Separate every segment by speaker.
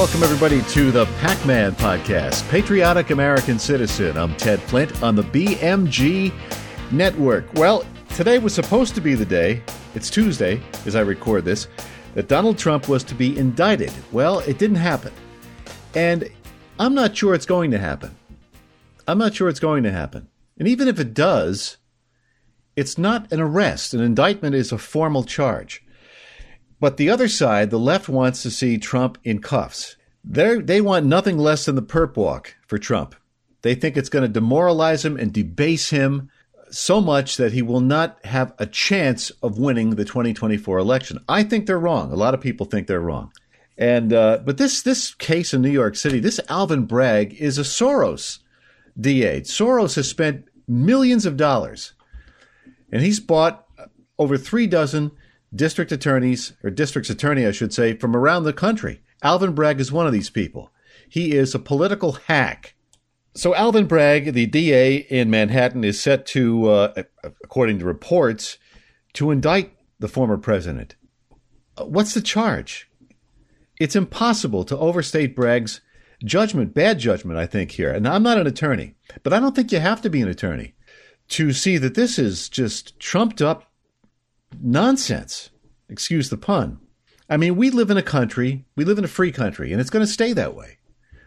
Speaker 1: welcome everybody to the Pac Man podcast, Patriotic American Citizen. I'm Ted Flint on the BMG Network. Well, today was supposed to be the day, it's Tuesday as I record this, that Donald Trump was to be indicted. Well, it didn't happen. And I'm not sure it's going to happen. I'm not sure it's going to happen. And even if it does, it's not an arrest. An indictment is a formal charge. But the other side, the left wants to see Trump in cuffs. They're, they want nothing less than the perp walk for Trump. They think it's going to demoralize him and debase him so much that he will not have a chance of winning the 2024 election. I think they're wrong. A lot of people think they're wrong. And uh, but this this case in New York City, this Alvin Bragg is a Soros DA. Soros has spent millions of dollars, and he's bought over three dozen district attorneys, or district's attorney, I should say, from around the country. Alvin Bragg is one of these people. He is a political hack. So, Alvin Bragg, the DA in Manhattan, is set to, uh, according to reports, to indict the former president. Uh, what's the charge? It's impossible to overstate Bragg's judgment, bad judgment, I think, here. And I'm not an attorney, but I don't think you have to be an attorney to see that this is just trumped up nonsense. Excuse the pun. I mean, we live in a country, we live in a free country, and it's going to stay that way.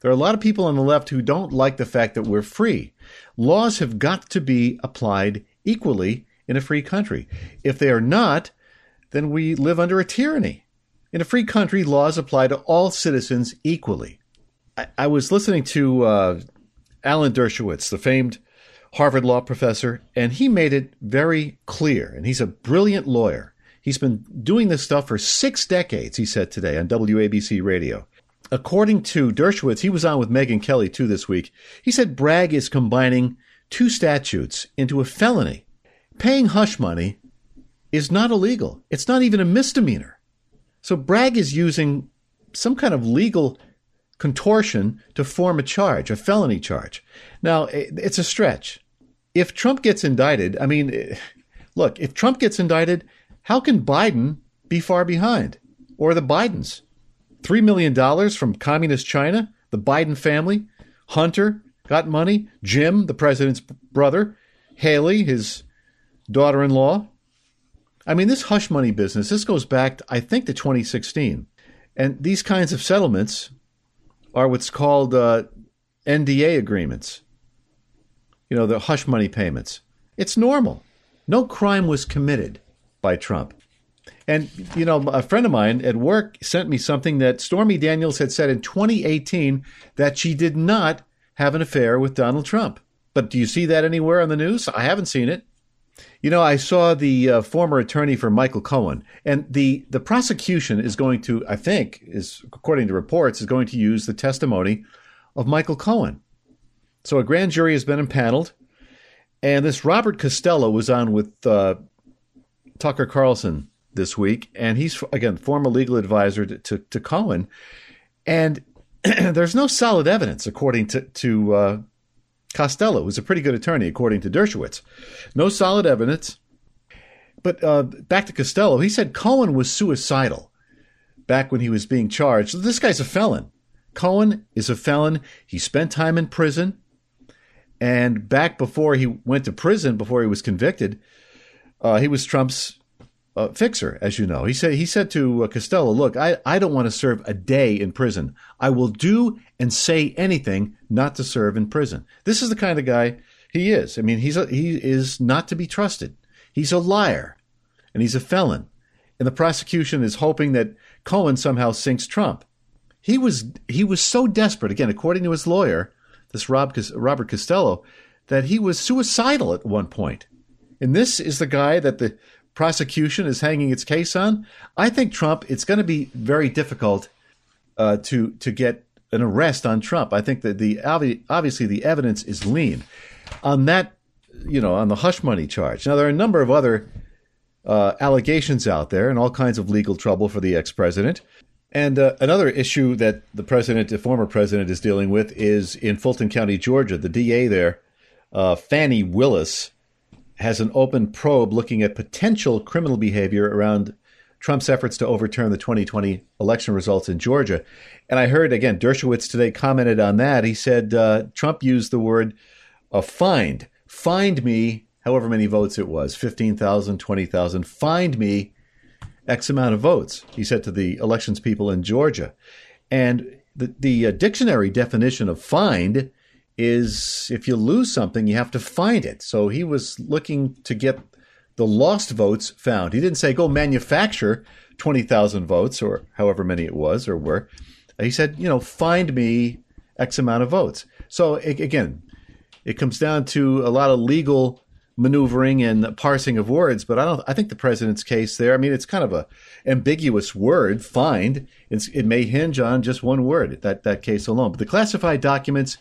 Speaker 1: There are a lot of people on the left who don't like the fact that we're free. Laws have got to be applied equally in a free country. If they are not, then we live under a tyranny. In a free country, laws apply to all citizens equally. I, I was listening to uh, Alan Dershowitz, the famed Harvard law professor, and he made it very clear. And he's a brilliant lawyer. He's been doing this stuff for six decades, he said today on WABC radio. According to Dershowitz, he was on with Megyn Kelly too this week. He said Bragg is combining two statutes into a felony. Paying hush money is not illegal, it's not even a misdemeanor. So Bragg is using some kind of legal contortion to form a charge, a felony charge. Now, it's a stretch. If Trump gets indicted, I mean, look, if Trump gets indicted, how can Biden be far behind? Or the Bidens? $3 million from communist China, the Biden family, Hunter got money, Jim, the president's brother, Haley, his daughter in law. I mean, this hush money business, this goes back, I think, to 2016. And these kinds of settlements are what's called uh, NDA agreements. You know, the hush money payments. It's normal. No crime was committed by Trump. And, you know, a friend of mine at work sent me something that Stormy Daniels had said in 2018 that she did not have an affair with Donald Trump. But do you see that anywhere on the news? I haven't seen it. You know, I saw the uh, former attorney for Michael Cohen, and the the prosecution is going to, I think, is according to reports, is going to use the testimony of Michael Cohen. So a grand jury has been impaneled, and this Robert Costello was on with uh, Tucker Carlson this week, and he's again former legal advisor to, to, to Cohen, and there's no solid evidence according to to uh, Costello, who's a pretty good attorney, according to Dershowitz. No solid evidence. But uh, back to Costello, he said Cohen was suicidal back when he was being charged. This guy's a felon. Cohen is a felon. He spent time in prison. And back before he went to prison, before he was convicted, uh, he was Trump's uh, fixer, as you know. He said he said to uh, Costello, "Look, I, I don't want to serve a day in prison. I will do and say anything not to serve in prison." This is the kind of guy he is. I mean, he's a, he is not to be trusted. He's a liar, and he's a felon. And the prosecution is hoping that Cohen somehow sinks Trump. He was he was so desperate, again, according to his lawyer, this Rob, Robert Costello, that he was suicidal at one point. And this is the guy that the prosecution is hanging its case on, I think Trump. It's going to be very difficult uh, to to get an arrest on Trump. I think that the obviously the evidence is lean on that. You know, on the hush money charge. Now there are a number of other uh, allegations out there and all kinds of legal trouble for the ex president. And uh, another issue that the president, the former president, is dealing with is in Fulton County, Georgia. The DA there, uh, Fani Willis, has an open probe looking at potential criminal behavior around Trump's efforts to overturn the 2020 election results in Georgia. And I heard, again, Dershowitz today commented on that. He said uh, Trump used the word uh, find. Find me however many votes it was 15,000, 20,000. Find me X amount of votes, he said to the elections people in Georgia. And the, the uh, dictionary definition of find is if you lose something, you have to find it. So he was looking to get the lost votes found. He didn't say go manufacture 20,000 votes or however many it was or were. He said, you know, find me X amount of votes. So again, it comes down to a lot of legal maneuvering and parsing of words, but I don't. I think the president's case there. I mean, it's kind of a ambiguous word. Find it's, it may hinge on just one word. That that case alone. But the classified documents,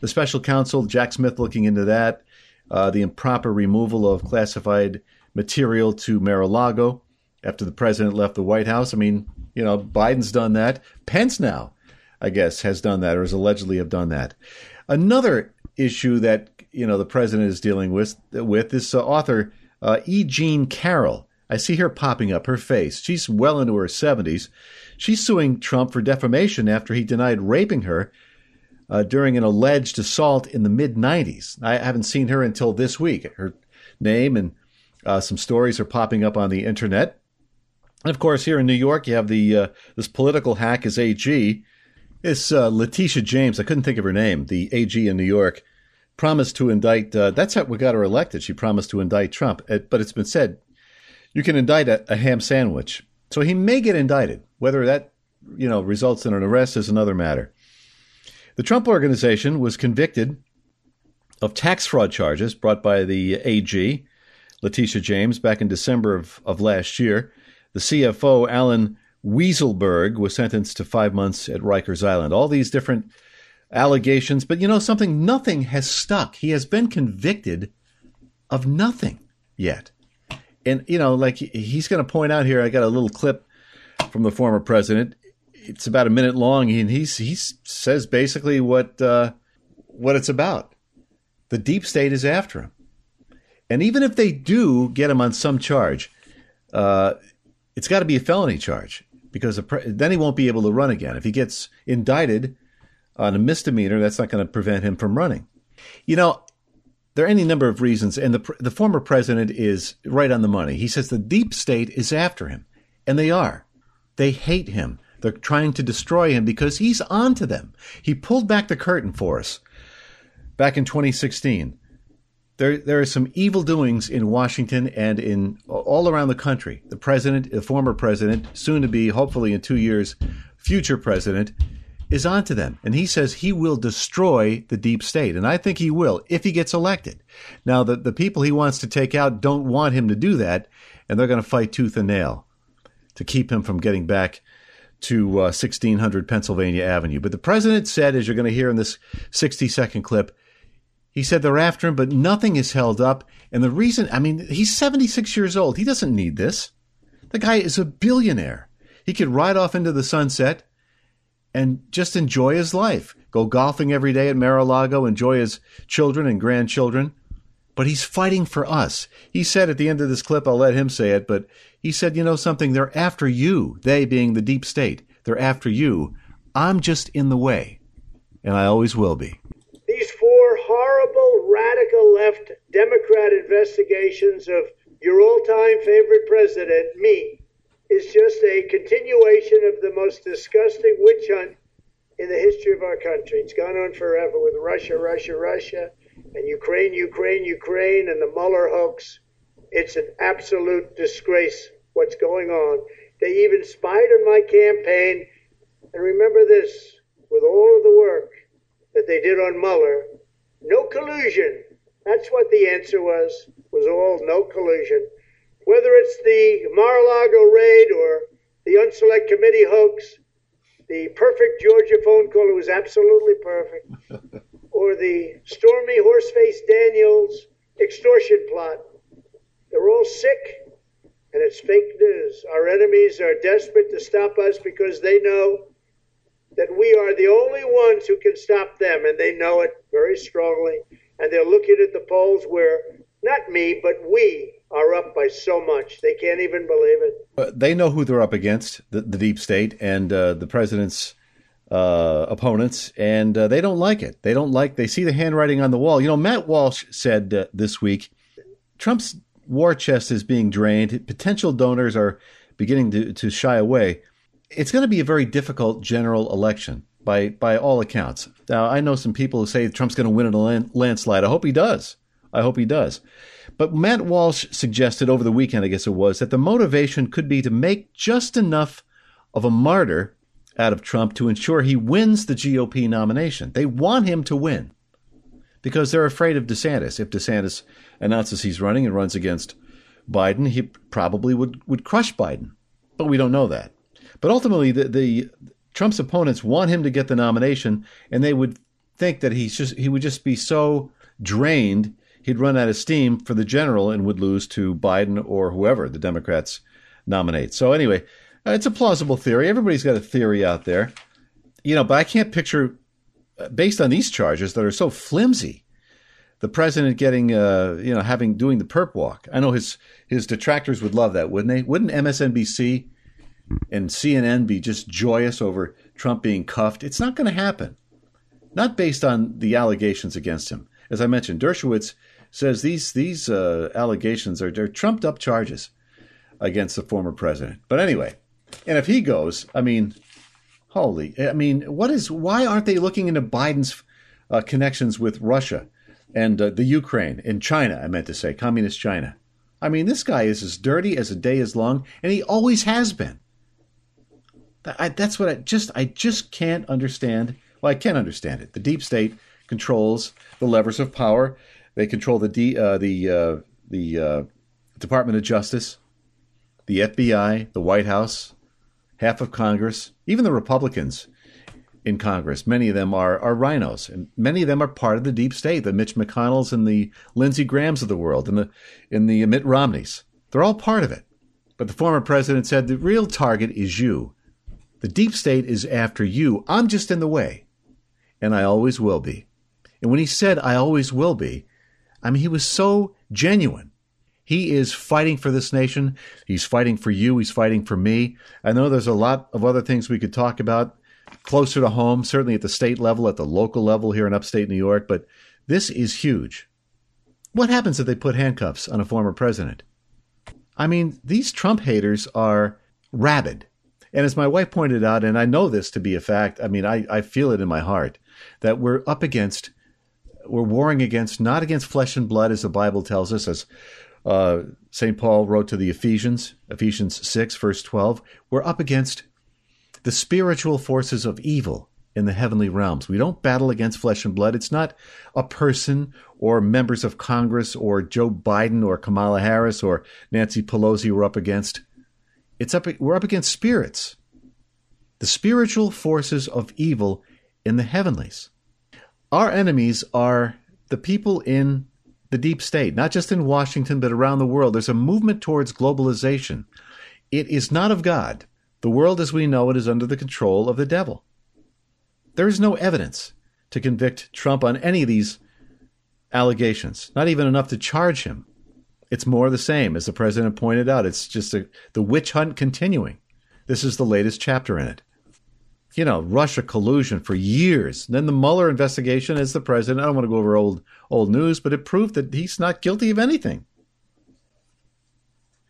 Speaker 1: the special counsel Jack Smith looking into that, uh, the improper removal of classified material to Mar-a-Lago after the president left the White House. I mean, you know, Biden's done that. Pence now, I guess, has done that or is allegedly have done that. Another issue that you know the president is dealing with with this uh, author uh, E. Jean Carroll. I see her popping up. Her face. She's well into her seventies. She's suing Trump for defamation after he denied raping her uh, during an alleged assault in the mid '90s. I haven't seen her until this week. Her name and uh, some stories are popping up on the internet. And of course, here in New York, you have the uh, this political hack is AG. It's uh, Letitia James. I couldn't think of her name. The AG in New York promised to indict. Uh, that's how we got her elected. She promised to indict Trump. Uh, but it's been said you can indict a, a, ham sandwich. So he may get indicted. Whether that you know results in an arrest is another matter. The Trump Organization was convicted of tax fraud charges brought by the AG, Letitia James, back in December of, of last year. The CFO, Alan Weisselberg, was sentenced to five months at Rikers Island. All these different allegations, but you know something? Nothing has stuck. He has been convicted of nothing yet. And, you know, like he's going to point out here, I got a little clip from the former president. It's about a minute long, and he's, he says basically what, uh, what it's about. The deep state is after him. And even if they do get him on some charge, uh, it's got to be a felony charge because then he won't be able to run again. If he gets indicted, on a misdemeanor, that's not going to prevent him from running. You know, there are any number of reasons, and the the former president is right on the money. He says the deep state is after him, and they are. They hate him. They're trying to destroy him because he's on to them. He pulled back the curtain for us back in 2016. There, there are some evil doings in Washington and in all around the country. The president, the former president, soon to be, hopefully in two years, future president, is onto them. And he says he will destroy the deep state. And I think he will if he gets elected. Now, the, the people he wants to take out don't want him to do that, and they're going to fight tooth and nail to keep him from getting back to uh, 1600 Pennsylvania Avenue. But the president said, as you're going to hear in this 60 second clip, he said they're after him, but nothing is held up. And the reason, I mean, he's 76 years old. He doesn't need this. The guy is a billionaire. He could ride off into the sunset and just enjoy his life. Go golfing every day at Mar-a-Lago, enjoy his children and grandchildren. But he's fighting for us. He said at the end of this clip, I'll let him say it, but he said, you know something, they're after you, they being the deep state. They're after you. I'm just in the way, and I always will be.
Speaker 2: Radical left Democrat investigations of your all time favorite president, me, is just a continuation of the most disgusting witch hunt in the history of our country. It's gone on forever with Russia, Russia, Russia, and Ukraine, Ukraine, Ukraine, and the Mueller hoax. It's an absolute disgrace what's going on. They even spied on my campaign. And remember this with all of the work that they did on Mueller, no collusion. That's what the answer was, was all no collusion whether it's the Mar-a-Lago raid or the Unselect Committee hoax, the perfect Georgia phone call, it was absolutely perfect, or the Stormy Horseface Daniels extortion plot. They're all sick, and it's fake news. Our enemies are desperate to stop us because they know that we are the only ones who can stop them, and they know it very strongly. And they're looking at the polls where not me, but we are up by so much. They can't even believe it.
Speaker 1: Uh, they know who they're up against, the, the deep state and uh, the president's uh, opponents, and uh, they don't like it. They don't like, they see the handwriting on the wall. You know, Matt Walsh said uh, this week Trump's war chest is being drained. Potential donors are beginning to, to shy away. It's going to be a very difficult general election by by all accounts. Now, I know some people who say Trump's going to win in a landslide. I hope he does. I hope he does. But Matt Walsh suggested over the weekend, I guess it was, that the motivation could be to make just enough of a martyr out of Trump to ensure he wins the GOP nomination. They want him to win because they're afraid of DeSantis. If DeSantis announces he's running and runs against Biden, he probably would, would crush Biden. But we don't know that. But ultimately, the, the Trump's opponents want him to get the nomination, and they would think that he's just he would just be so drained he'd run out of steam for the general and would lose to Biden or whoever the Democrats nominate. So anyway, uh, it's a plausible theory. Everybody's got a theory out there, you know. But I can't picture, uh, based on these charges that are so flimsy, the president getting, uh, you know, having doing the perp walk. I know his his detractors would love that, wouldn't they? Wouldn't MSNBC and CNN be just joyous over Trump being cuffed? It's not going to happen. Not based on the allegations against him. As I mentioned, Dershowitz says these these uh, allegations are they're trumped up charges against the former president. But anyway, and if he goes, I mean, holy, I mean, what is? Why aren't they looking into Biden's uh, connections with Russia and uh, the Ukraine and China? I meant to say, communist China. I mean, this guy is as dirty as a day is long, and he always has been. I, that's what I just I just can't understand. Well, I can't understand it. The deep state controls the levers of power. They control the D, uh, the uh, the uh, Department of Justice, the FBI, the White House, half of Congress, even the Republicans in Congress. Many of them are are RINOs, and many of them are part of the deep state. The Mitch McConnells and the Lindsey Grahams of the world, and the in the Mitt Romneys. They're all part of it. But the former president said the real target is you. The deep state is after you. I'm just in the way, and I always will be. And when he said I always will be, I mean he was so genuine. He is fighting for this nation. He's fighting for you. He's fighting for me. I know there's a lot of other things we could talk about closer to home, certainly at the state level, at the local level here in upstate New York, but this is huge. What happens if they put handcuffs on a former president? I mean, these Trump haters are rabid. And as my wife pointed out, and I know this to be a fact, I mean, I, I feel it in my heart, that we're up against, we're warring against, not against flesh and blood, as the Bible tells us, as uh, St. Paul wrote to the Ephesians, Ephesians 6, verse 12, we're up against the spiritual forces of evil in the heavenly realms. We don't battle against flesh and blood. It's not a person or members of Congress or Joe Biden or Kamala Harris or Nancy Pelosi we're up against. It's up we're up against spirits. The spiritual forces of evil in the heavenlies. Our enemies are the people in the deep state, not just in Washington, but around the world. There's a movement towards globalization. It is not of God. The world as we know it is under the control of the devil. There is no evidence to convict Trump on any of these allegations, not even enough to charge him. It's more the same, as the president pointed out. It's just a, the witch hunt continuing. This is the latest chapter in it you know, Russia collusion for years. Then the Mueller investigation as the president. I don't want to go over old old news, but it proved that he's not guilty of anything.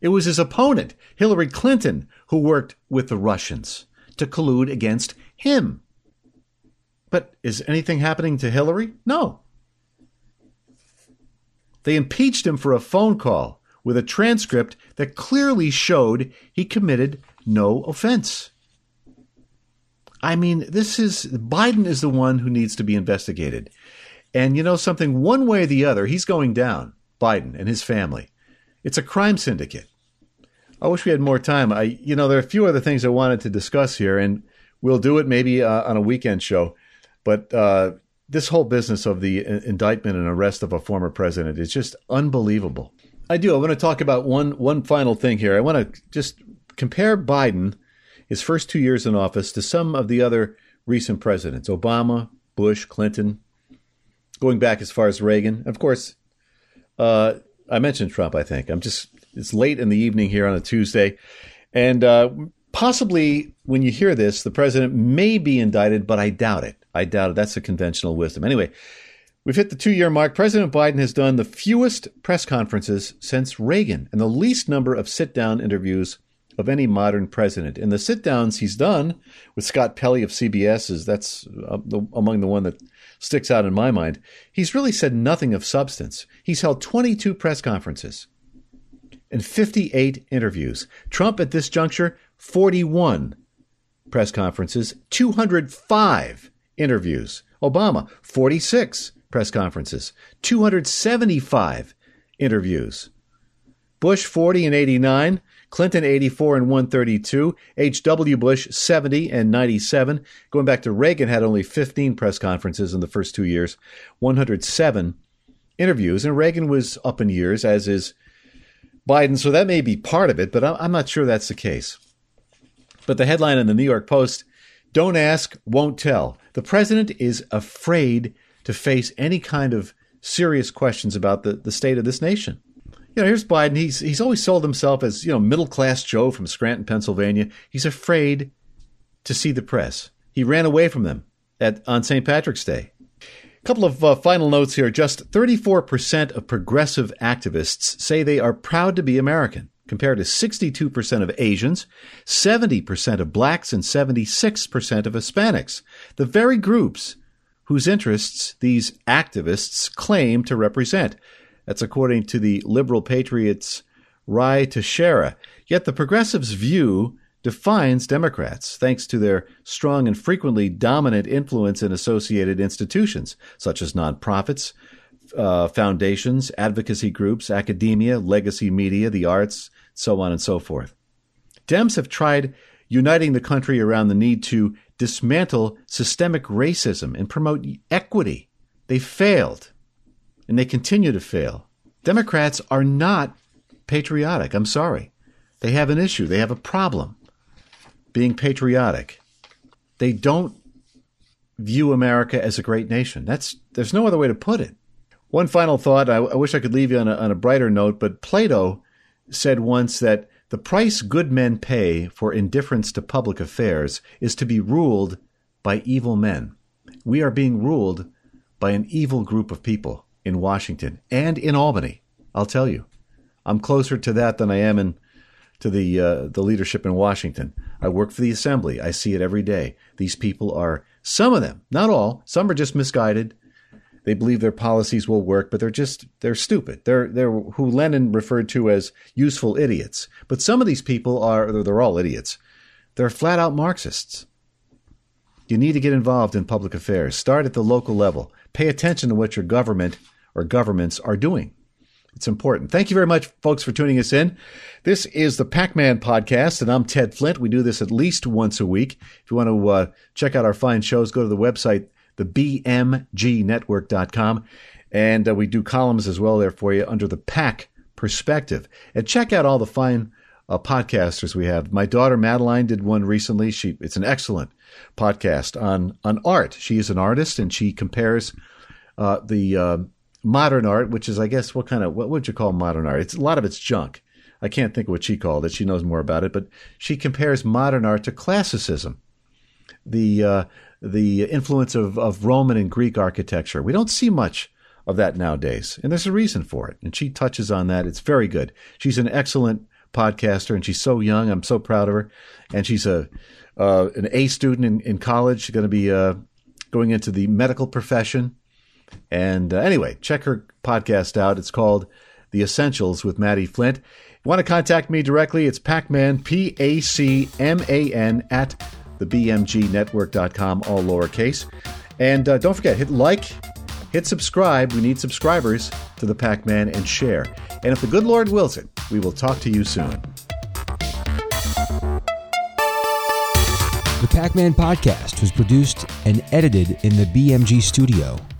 Speaker 1: It was his opponent, Hillary Clinton, who worked with the Russians to collude against him. But is anything happening to Hillary? No. They impeached him for a phone call with a transcript that clearly showed he committed no offense. I mean, this is Biden is the one who needs to be investigated. And you know something, one way or the other, he's going down, Biden and his family. It's a crime syndicate. I wish we had more time. I, you know, there are a few other things I wanted to discuss here, and we'll do it maybe uh, on a weekend show. But uh, this whole business of the indictment and arrest of a former president is just unbelievable. I do. I want to talk about one one final thing here. I want to just compare Biden his first two years in office to some of the other recent presidents Obama, Bush, Clinton, going back as far as Reagan. Of course, uh, I mentioned Trump, I think. I'm just It's late in the evening here on a Tuesday. And uh, possibly when you hear this, the president may be indicted, but I doubt it. I doubt it. That's a conventional wisdom. Anyway, we've hit the two year mark. President Biden has done the fewest press conferences since Reagan and the least number of sit down interviews of any modern president. And the sit downs he's done with Scott Pelley of CBS is that's uh, among the one that sticks out in my mind. He's really said nothing of substance. He's held 22 press conferences and 58 interviews. Trump at this juncture 41 press conferences, 205 interviews. Obama, 46 press conferences, 275 interviews. Bush, 40 and 89. Clinton, 84 and 132. H.W. Bush, 70 and 97. Going back to Reagan, had only 15 press conferences in the first two years, 107 interviews. And Reagan was up in years, as is Biden. So that may be part of it, but I'm not sure that's the case. But the headline in the New York Post don't ask, won't tell. The president is afraid to face any kind of serious questions about the, the state of this nation. You know, here's Biden. He's he's always sold himself as, you know, middle class Joe from Scranton, Pennsylvania. He's afraid to see the press. He ran away from them at on St. Patrick's Day. A couple of uh, final notes here. Just 34% of progressive activists say they are proud to be American compared to 62% of Asians, 70% of blacks, and 76% of Hispanics, the very groups whose interests these activists claim to represent. That's according to the liberal patriots Ruy Teixeira. Yet the progressives' view defines Democrats, thanks to their strong and frequently dominant influence in associated institutions, such as nonprofits, uh, foundations, advocacy groups, academia, legacy media, the arts, so on and so forth. Dems have tried uniting the country around the need to dismantle systemic racism and promote equity. They failed, and they continue to fail. Democrats are not patriotic. I'm sorry. They have an issue, they have a problem being patriotic. They don't view America as a great nation. That's there's no other way to put it. One final thought. I, I wish I could leave you on a, on a brighter note, but Plato said once that the price good men pay for indifference to public affairs is to be ruled by evil men. We are being ruled by an evil group of people in Washington and in Albany. I'll tell you, I'm closer to that than I am in to the uh, the leadership in Washington. I work for the assembly. I see it every day. These people are some of them, not all. Some are just misguided. They believe their policies will work, but they're just they're stupid. They're they're who Lenin referred to as useful idiots. But some of these people are they're all idiots. They're flat out Marxists. You need to get involved in public affairs. Start at the local level. Pay attention to what your government or governments are doing. It's important. Thank you very much, folks, for tuning us in. This is the Pac Man Podcast, and I'm Ted Flint. We do this at least once a week. If you want to uh, check out our fine shows, go to the website, thebmgnetwork.com. And uh, we do columns as well there for you under the pack perspective. And check out all the fine uh, podcasters we have. My daughter Madeline did one recently. She it's an excellent podcast on on art. She is an artist and she compares uh, the uh, modern art, which is, I guess, what kind of what would you call modern art? It's a lot of it's junk. I can't think of what she called it. She knows more about it, but she compares modern art to classicism, the uh, the influence of, of Roman and Greek architecture. We don't see much of that nowadays, and there's a reason for it. And she touches on that. It's very good. She's an excellent podcaster, and she's so young. I'm so proud of her. And she's a uh, an A student in, in college. She's going to be uh, going into the medical profession and uh, anyway, check her podcast out. It's called The Essentials with Maddie Flint. If you want to contact me directly, it's Pacman, P A C M A N, at thebmgnetwork.com, all lowercase. And uh, don't forget, hit like, hit subscribe. We need subscribers to the Pac Man and share. And if the good Lord wills it, we will talk to you soon.
Speaker 3: The Pac Man podcast was produced and edited in the BMG studio.